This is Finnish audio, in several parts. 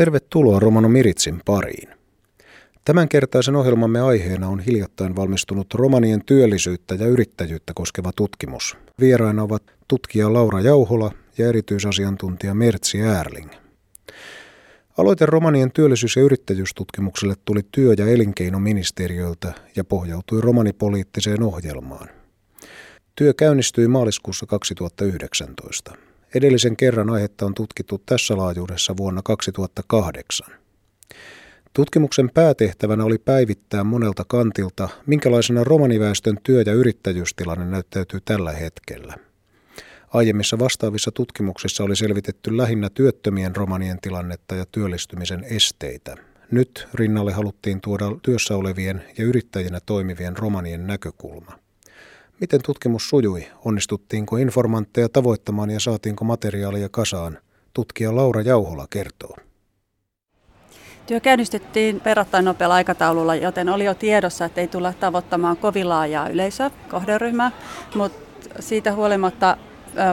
Tervetuloa Romano Miritsin pariin. Tämänkertaisen ohjelmamme aiheena on hiljattain valmistunut romanien työllisyyttä ja yrittäjyyttä koskeva tutkimus. Vieraina ovat tutkija Laura Jauhola ja erityisasiantuntija Mertsi Äärling. Aloite romanien työllisyys- ja yrittäjyystutkimukselle tuli työ- ja elinkeinoministeriöltä ja pohjautui romanipoliittiseen ohjelmaan. Työ käynnistyi maaliskuussa 2019. Edellisen kerran aihetta on tutkittu tässä laajuudessa vuonna 2008. Tutkimuksen päätehtävänä oli päivittää monelta kantilta, minkälaisena romaniväestön työ- ja yrittäjyystilanne näyttäytyy tällä hetkellä. Aiemmissa vastaavissa tutkimuksissa oli selvitetty lähinnä työttömien romanien tilannetta ja työllistymisen esteitä. Nyt rinnalle haluttiin tuoda työssä olevien ja yrittäjinä toimivien romanien näkökulma. Miten tutkimus sujui? Onnistuttiinko informantteja tavoittamaan ja saatiinko materiaalia kasaan? Tutkija Laura Jauhola kertoo. Työ käynnistettiin verrattain nopealla aikataululla, joten oli jo tiedossa, että ei tulla tavoittamaan kovin laajaa yleisöä, kohderyhmää, mutta siitä huolimatta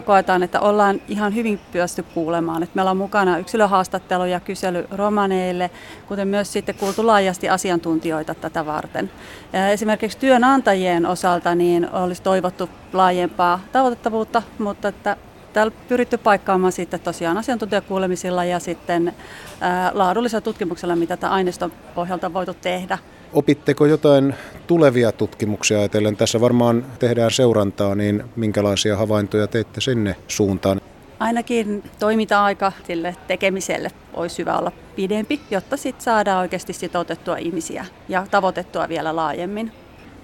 koetaan, että ollaan ihan hyvin pyösty kuulemaan. Että meillä on mukana yksilöhaastattelu ja kysely romaneille, kuten myös sitten kuultu laajasti asiantuntijoita tätä varten. Esimerkiksi työnantajien osalta niin olisi toivottu laajempaa tavoitettavuutta, mutta että täällä pyritty paikkaamaan sitten tosiaan asiantuntijakuulemisilla ja sitten laadullisella tutkimuksella, mitä tämä aineiston pohjalta on voitu tehdä. Opitteko jotain tulevia tutkimuksia ajatellen? Tässä varmaan tehdään seurantaa, niin minkälaisia havaintoja teitte sinne suuntaan? Ainakin toiminta-aika sille tekemiselle olisi hyvä olla pidempi, jotta sitten saadaan oikeasti sitoutettua ihmisiä ja tavoitettua vielä laajemmin.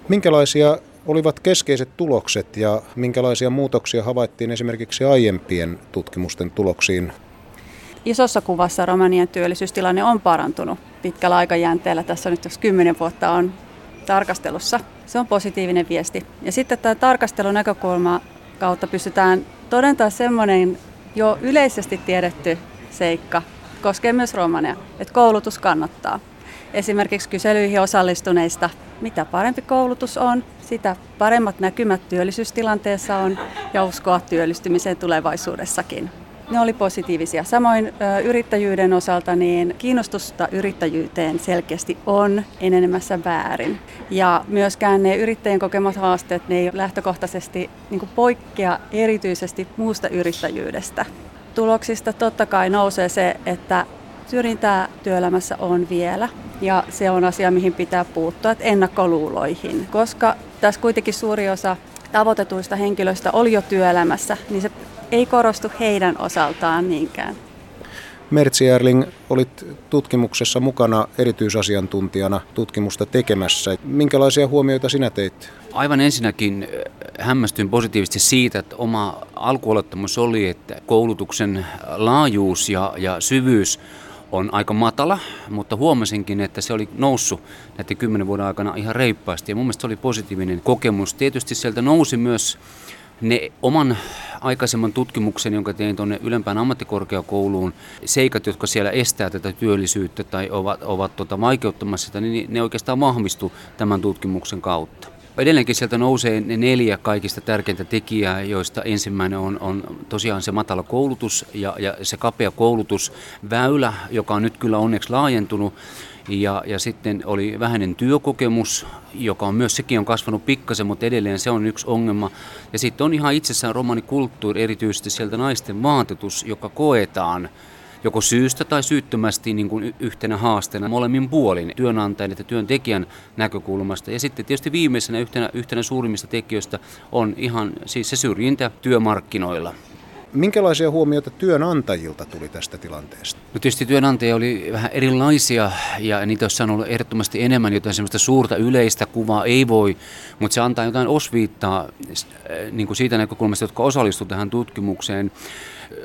Minkälaisia olivat keskeiset tulokset ja minkälaisia muutoksia havaittiin esimerkiksi aiempien tutkimusten tuloksiin? Isossa kuvassa Romanian työllisyystilanne on parantunut pitkällä aikajänteellä. Tässä nyt jos kymmenen vuotta on tarkastelussa. Se on positiivinen viesti. Ja sitten tämä tarkastelun näkökulma kautta pystytään todentamaan semmoinen jo yleisesti tiedetty seikka, koskee myös romaneja, että koulutus kannattaa. Esimerkiksi kyselyihin osallistuneista, mitä parempi koulutus on, sitä paremmat näkymät työllisyystilanteessa on ja uskoa työllistymiseen tulevaisuudessakin. Ne oli positiivisia. Samoin ö, yrittäjyyden osalta niin kiinnostusta yrittäjyyteen selkeästi on enenemässä väärin. Ja myöskään ne yrittäjien kokemat haasteet ne ei lähtökohtaisesti niin poikkea erityisesti muusta yrittäjyydestä. Tuloksista totta kai nousee se, että syrjintää työelämässä on vielä ja se on asia, mihin pitää puuttua, että ennakkoluuloihin. Koska tässä kuitenkin suuri osa tavoitetuista henkilöistä oli jo työelämässä, niin se ei korostu heidän osaltaan niinkään. Mertsi Erling, olit tutkimuksessa mukana erityisasiantuntijana tutkimusta tekemässä. Minkälaisia huomioita sinä teit? Aivan ensinnäkin äh, hämmästyin positiivisesti siitä, että oma alkuolettamus oli, että koulutuksen laajuus ja, ja syvyys on aika matala, mutta huomasinkin, että se oli noussut näiden kymmenen vuoden aikana ihan reippaasti. Ja mun mielestä se oli positiivinen kokemus. Tietysti sieltä nousi myös ne oman aikaisemman tutkimuksen, jonka tein tuonne ylempään ammattikorkeakouluun, seikat, jotka siellä estää tätä työllisyyttä tai ovat, ovat tota, vaikeuttamassa sitä, niin ne oikeastaan vahvistu tämän tutkimuksen kautta. Edelleenkin sieltä nousee ne neljä kaikista tärkeintä tekijää, joista ensimmäinen on, on tosiaan se matala koulutus ja, ja se kapea koulutusväylä, joka on nyt kyllä onneksi laajentunut. Ja, ja sitten oli vähäinen työkokemus, joka on myös sekin on kasvanut pikkasen, mutta edelleen se on yksi ongelma. Ja sitten on ihan itsessään romanikulttuuri, erityisesti sieltä naisten vaatetus, joka koetaan joko syystä tai syyttömästi niin kuin yhtenä haasteena molemmin puolin työnantajan ja työntekijän näkökulmasta. Ja sitten tietysti viimeisenä yhtenä, yhtenä suurimmista tekijöistä on ihan siis se syrjintä työmarkkinoilla. Minkälaisia huomioita työnantajilta tuli tästä tilanteesta? No tietysti työnantajia oli vähän erilaisia ja niitä olisi ollut ehdottomasti enemmän, joten semmoista suurta yleistä kuvaa ei voi, mutta se antaa jotain osviittaa niin kuin siitä näkökulmasta, jotka osallistuivat tähän tutkimukseen.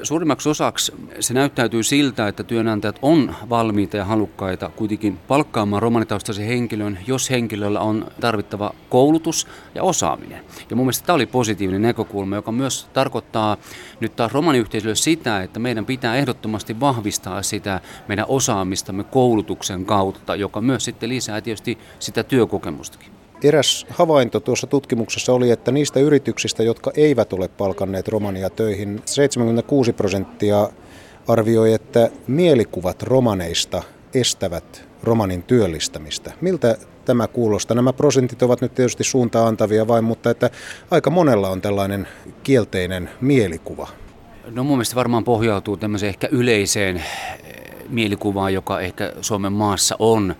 Suurimmaksi osaksi se näyttäytyy siltä, että työnantajat on valmiita ja halukkaita kuitenkin palkkaamaan romanitaustaisen henkilön, jos henkilöllä on tarvittava koulutus ja osaaminen. Ja mun mielestä tämä oli positiivinen näkökulma, joka myös tarkoittaa nyt taas romaniyhteisölle sitä, että meidän pitää ehdottomasti vahvistaa sitä meidän osaamistamme koulutuksen kautta, joka myös sitten lisää tietysti sitä työkokemustakin. Eräs havainto tuossa tutkimuksessa oli, että niistä yrityksistä, jotka eivät ole palkanneet romania töihin, 76 prosenttia arvioi, että mielikuvat romaneista estävät romanin työllistämistä. Miltä tämä kuulostaa? Nämä prosentit ovat nyt tietysti suuntaan antavia vain, mutta että aika monella on tällainen kielteinen mielikuva. No mun mielestä varmaan pohjautuu tämmöiseen ehkä yleiseen mielikuvaan, joka ehkä Suomen maassa on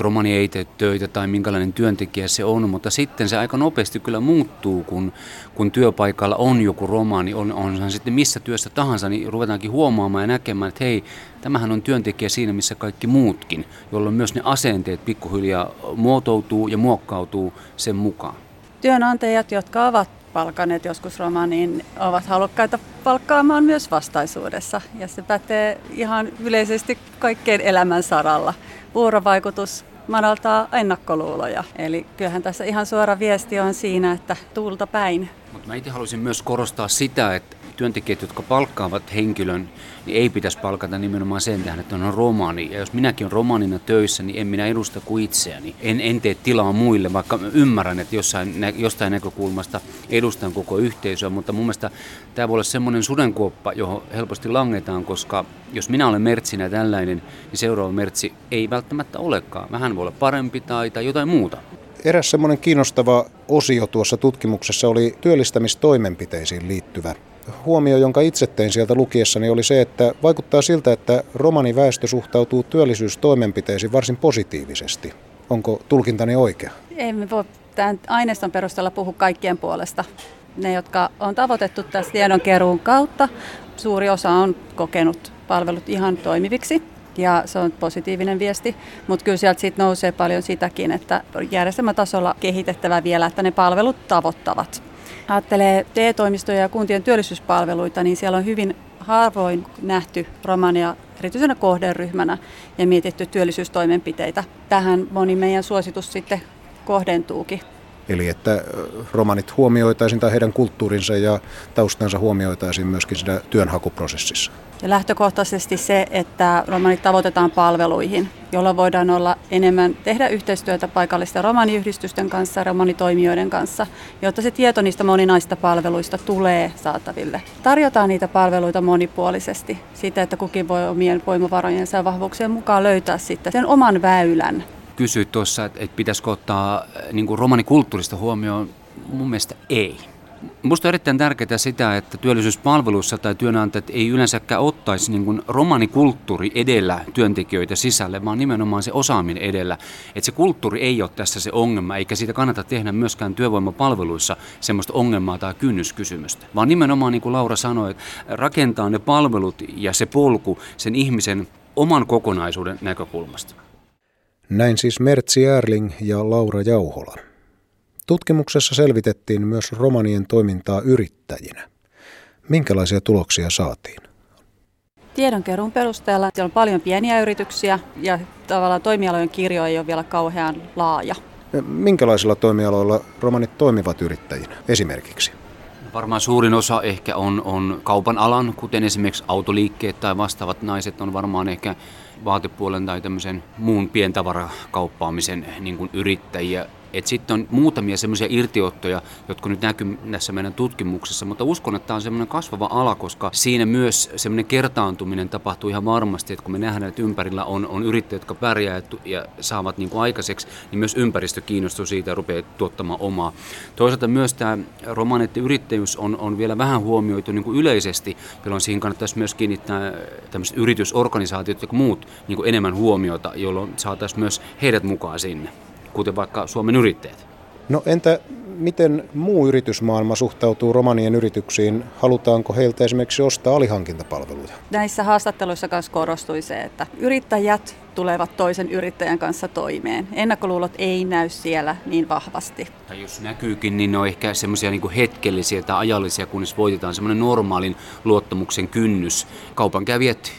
romani ei tee töitä tai minkälainen työntekijä se on, mutta sitten se aika nopeasti kyllä muuttuu, kun, kun työpaikalla on joku romani, on, on sitten missä työssä tahansa, niin ruvetaankin huomaamaan ja näkemään, että hei, tämähän on työntekijä siinä, missä kaikki muutkin, jolloin myös ne asenteet pikkuhiljaa muotoutuu ja muokkautuu sen mukaan. Työnantajat, jotka ovat palkanneet joskus romaniin, ovat halukkaita palkkaamaan myös vastaisuudessa. Ja se pätee ihan yleisesti kaikkeen elämän saralla. Vuorovaikutus madaltaa ennakkoluuloja. Eli kyllähän tässä ihan suora viesti on siinä, että tuulta päin. Mutta mä itse haluaisin myös korostaa sitä, että työntekijät, jotka palkkaavat henkilön, niin ei pitäisi palkata nimenomaan sen tähden, että on romaani. Ja jos minäkin olen romaanina töissä, niin en minä edusta kuin itseäni. En, en tee tilaa muille, vaikka ymmärrän, että jossain, jostain näkökulmasta edustan koko yhteisöä. Mutta mun mielestä tämä voi olla semmoinen sudenkuoppa, johon helposti langetaan, koska jos minä olen mertsinä tällainen, niin seuraava mertsi ei välttämättä olekaan. Vähän voi olla parempi tai, tai jotain muuta. Eräs semmoinen kiinnostava osio tuossa tutkimuksessa oli työllistämistoimenpiteisiin liittyvä huomio, jonka itse tein sieltä lukiessani, oli se, että vaikuttaa siltä, että romaniväestö suhtautuu työllisyystoimenpiteisiin varsin positiivisesti. Onko tulkintani oikea? Emme voi tämän aineiston perusteella puhua kaikkien puolesta. Ne, jotka on tavoitettu tässä tiedonkeruun kautta, suuri osa on kokenut palvelut ihan toimiviksi ja se on positiivinen viesti, mutta kyllä sieltä siitä nousee paljon sitäkin, että järjestelmätasolla kehitettävä vielä, että ne palvelut tavoittavat ajattelee TE-toimistoja ja kuntien työllisyyspalveluita, niin siellä on hyvin harvoin nähty romania erityisenä kohderyhmänä ja mietitty työllisyystoimenpiteitä. Tähän moni meidän suositus sitten kohdentuukin. Eli että romanit huomioitaisiin tai heidän kulttuurinsa ja taustansa huomioitaisiin myöskin siinä työnhakuprosessissa. Ja lähtökohtaisesti se, että romanit tavoitetaan palveluihin, jolla voidaan olla enemmän tehdä yhteistyötä paikallisten romaniyhdistysten kanssa, romanitoimijoiden kanssa, jotta se tieto niistä moninaista palveluista tulee saataville. Tarjotaan niitä palveluita monipuolisesti, sitä, että kukin voi omien voimavarojensa ja vahvuuksien mukaan löytää sitten sen oman väylän kysyit tuossa, että, että pitäisikö ottaa äh, niin kuin romanikulttuurista huomioon, mun mielestä ei. Minusta on erittäin tärkeää sitä, että työllisyyspalveluissa tai työnantajat ei yleensäkään ottaisi niin kuin romanikulttuuri edellä työntekijöitä sisälle, vaan nimenomaan se osaaminen edellä. Että se kulttuuri ei ole tässä se ongelma, eikä siitä kannata tehdä myöskään työvoimapalveluissa semmoista ongelmaa tai kynnyskysymystä. Vaan nimenomaan, niin kuin Laura sanoi, että rakentaa ne palvelut ja se polku sen ihmisen oman kokonaisuuden näkökulmasta. Näin siis Mertsi Erling ja Laura Jauhola. Tutkimuksessa selvitettiin myös romanien toimintaa yrittäjinä. Minkälaisia tuloksia saatiin? Tiedonkeruun perusteella siellä on paljon pieniä yrityksiä ja tavallaan toimialojen kirjo ei ole vielä kauhean laaja. Minkälaisilla toimialoilla romanit toimivat yrittäjinä esimerkiksi? Varmaan suurin osa ehkä on, on kaupan alan, kuten esimerkiksi autoliikkeet tai vastaavat naiset on varmaan ehkä vaatepuolen tai tämmöisen muun pientavarakauppamisen niin kuin yrittäjiä sitten on muutamia semmoisia irtiottoja, jotka nyt näkyy tässä meidän tutkimuksessa, mutta uskon, että tämä on semmoinen kasvava ala, koska siinä myös semmoinen kertaantuminen tapahtuu ihan varmasti, että kun me nähdään, että ympärillä on, on yrittäjät, jotka pärjää ja saavat niin kuin aikaiseksi, niin myös ympäristö kiinnostuu siitä ja rupeaa tuottamaan omaa. Toisaalta myös tämä romaneiden yrittäjyys on, on vielä vähän huomioitu niin kuin yleisesti, jolloin siihen kannattaisi myös kiinnittää tämmöiset yritysorganisaatiot ja muut niin kuin enemmän huomiota, jolloin saataisiin myös heidät mukaan sinne kuten vaikka Suomen yrittäjät. No entä miten muu yritysmaailma suhtautuu romanien yrityksiin? Halutaanko heiltä esimerkiksi ostaa alihankintapalveluja? Näissä haastatteluissa myös korostui se, että yrittäjät tulevat toisen yrittäjän kanssa toimeen. Ennakkoluulot ei näy siellä niin vahvasti. Tai jos näkyykin, niin ne on ehkä semmoisia niin hetkellisiä tai ajallisia, kunnes voitetaan semmoinen normaalin luottamuksen kynnys. Kaupankävijät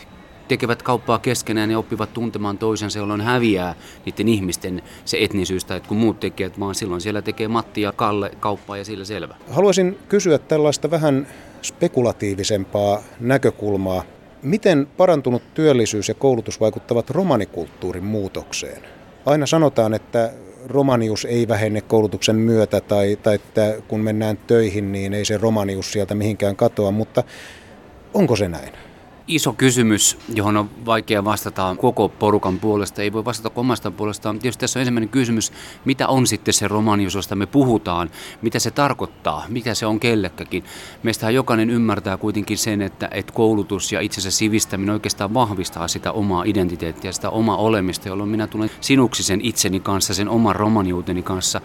tekevät kauppaa keskenään ja oppivat tuntemaan toisensa, jolloin häviää niiden ihmisten se etnisyys tai kun muut tekijät, vaan silloin siellä tekee Matti ja Kalle kauppaa ja sillä selvä. Haluaisin kysyä tällaista vähän spekulatiivisempaa näkökulmaa. Miten parantunut työllisyys ja koulutus vaikuttavat romanikulttuurin muutokseen? Aina sanotaan, että romanius ei vähene koulutuksen myötä tai, tai että kun mennään töihin, niin ei se romanius sieltä mihinkään katoa, mutta onko se näin? Iso kysymys, johon on vaikea vastata koko porukan puolesta. Ei voi vastata omasta puolestaan. Tietysti tässä on ensimmäinen kysymys, mitä on sitten se romanius, josta me puhutaan, mitä se tarkoittaa, mikä se on kellekäkin. Meistähän jokainen ymmärtää kuitenkin sen, että, että koulutus ja itsensä sivistäminen oikeastaan vahvistaa sitä omaa identiteettiä, sitä omaa olemista, jolloin minä tulen sinuksi sen itseni kanssa, sen oman romaniuteni kanssa.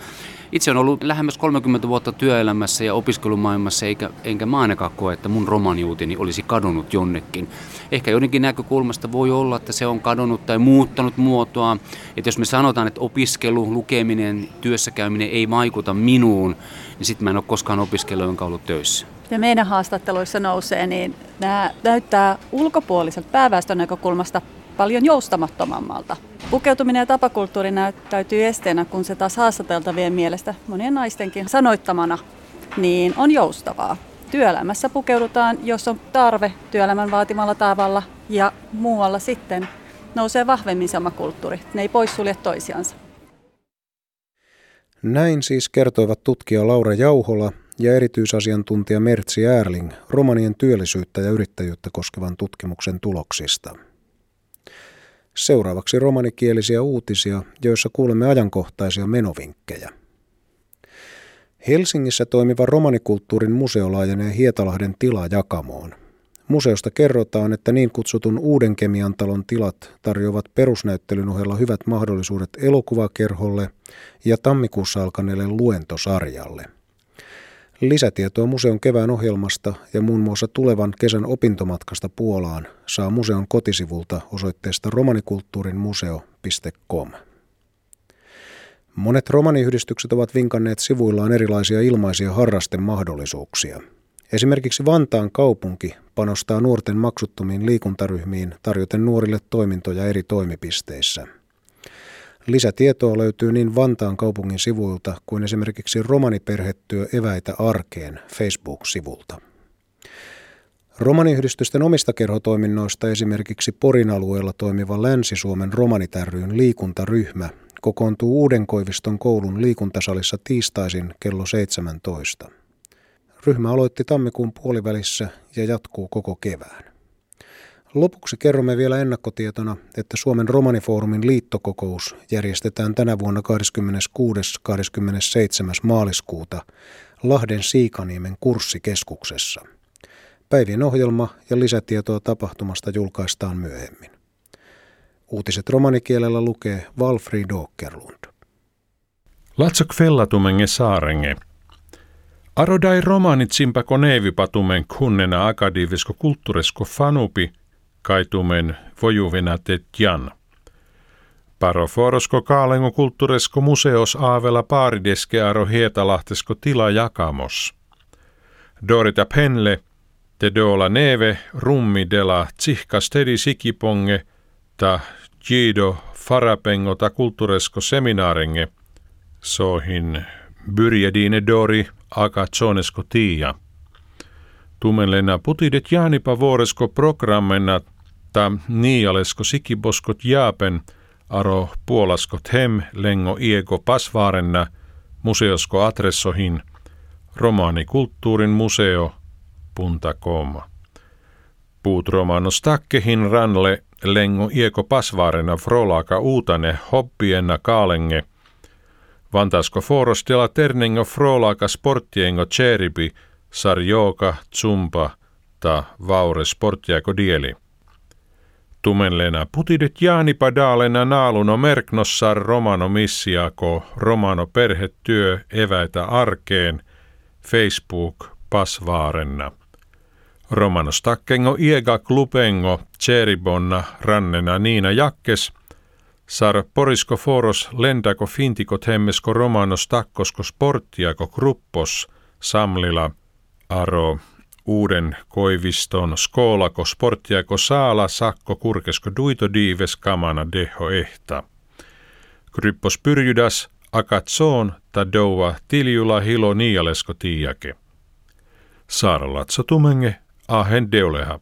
Itse on ollut lähemmäs 30 vuotta työelämässä ja opiskelumaailmassa, eikä, enkä mä ainakaan koe, että mun romaniuteni olisi kadonnut jonnekin. Ehkä joidenkin näkökulmasta voi olla, että se on kadonnut tai muuttanut muotoa. Että jos me sanotaan, että opiskelu, lukeminen, työssäkäyminen ei vaikuta minuun, niin sitten mä en ole koskaan opiskellut, jonka ollut töissä. Ja meidän haastatteluissa nousee, niin nämä näyttää ulkopuoliselta pääväestön näkökulmasta paljon joustamattomammalta. Pukeutuminen ja tapakulttuuri näyttäytyy esteenä, kun se taas haastateltavien mielestä monien naistenkin sanoittamana niin on joustavaa. Työelämässä pukeudutaan, jos on tarve työelämän vaatimalla tavalla ja muualla sitten nousee vahvemmin sama kulttuuri. Ne ei poissulje toisiansa. Näin siis kertoivat tutkija Laura Jauhola ja erityisasiantuntija Mertsi Ärling romanien työllisyyttä ja yrittäjyyttä koskevan tutkimuksen tuloksista. Seuraavaksi romanikielisiä uutisia, joissa kuulemme ajankohtaisia menovinkkejä. Helsingissä toimiva romanikulttuurin museo laajenee Hietalahden tilajakamoon. Museosta kerrotaan, että niin kutsutun Uuden kemian talon tilat tarjoavat perusnäyttelyn ohella hyvät mahdollisuudet elokuvakerholle ja tammikuussa alkaneelle luentosarjalle – Lisätietoa museon kevään ohjelmasta ja muun muassa tulevan kesän opintomatkasta Puolaan saa museon kotisivulta osoitteesta romanikulttuurinmuseo.com. Monet romaniyhdistykset ovat vinkanneet sivuillaan erilaisia ilmaisia harrastemahdollisuuksia. Esimerkiksi Vantaan kaupunki panostaa nuorten maksuttomiin liikuntaryhmiin tarjoten nuorille toimintoja eri toimipisteissä – Lisätietoa löytyy niin Vantaan kaupungin sivuilta kuin esimerkiksi romaniperhetyö eväitä arkeen Facebook-sivulta. Romaniyhdistysten omista kerhotoiminnoista esimerkiksi Porin alueella toimiva Länsi-Suomen romanitärryyn liikuntaryhmä kokoontuu Uudenkoiviston koulun liikuntasalissa tiistaisin kello 17. Ryhmä aloitti tammikuun puolivälissä ja jatkuu koko kevään. Lopuksi kerromme vielä ennakkotietona, että Suomen romanifoorumin liittokokous järjestetään tänä vuonna 26.–27. maaliskuuta Lahden Siikaniemen kurssikeskuksessa. Päivien ohjelma ja lisätietoa tapahtumasta julkaistaan myöhemmin. Uutiset romanikielellä lukee Valfrid Åkerlund. Latsok fellatumenge saarenge. Arodai romanit simpako neivipatumen kunnena akadiivisko kulttuuresko fanupi – kaitumen vojuvenate jan. Paroforosko kaalengo kulttuuresko museos aavella paarideske aro hietalahtisko tila jakamos. Dorita penle, te dola neve rummi dela tsihka stedi sikiponge ta jido farapengo ta kulttuuresko seminaarenge, sohin byrjedine dori aka tsonesko tiia. Tumenlena putidet jaanipa vuoresko programmena että niialesko sikiboskot jaapen aro puolaskot hem lengo iego pasvaarenna museosko adressohin romaanikulttuurin museo.com. Puut romanos takkehin ranle lengo iego pasvaarena frolaaka uutane hoppienna kaalenge Vantasko forostella ternengo frolaaka sporttiengo cheripi sarjoka tsumpa ta vaure sporttiako dieli. Tumenlena putidet jaani padalena naaluno merknossar romano missiako romano perhetyö eväitä arkeen Facebook pasvaarenna. Romano stakkengo iega klupengo cheribonna rannena Niina Jakkes sar porisko foros lendako fintikot hemmesko romano stakkosko sporttiako gruppos samlila aro uuden koiviston skoolako sporttiako saala sakko kurkesko duito diives kamana deho ehta. Kryppos pyrjydas akatsoon ta doua tiljula hilo niialesko tiiake. Saaralatso tumenge ahen deoleha.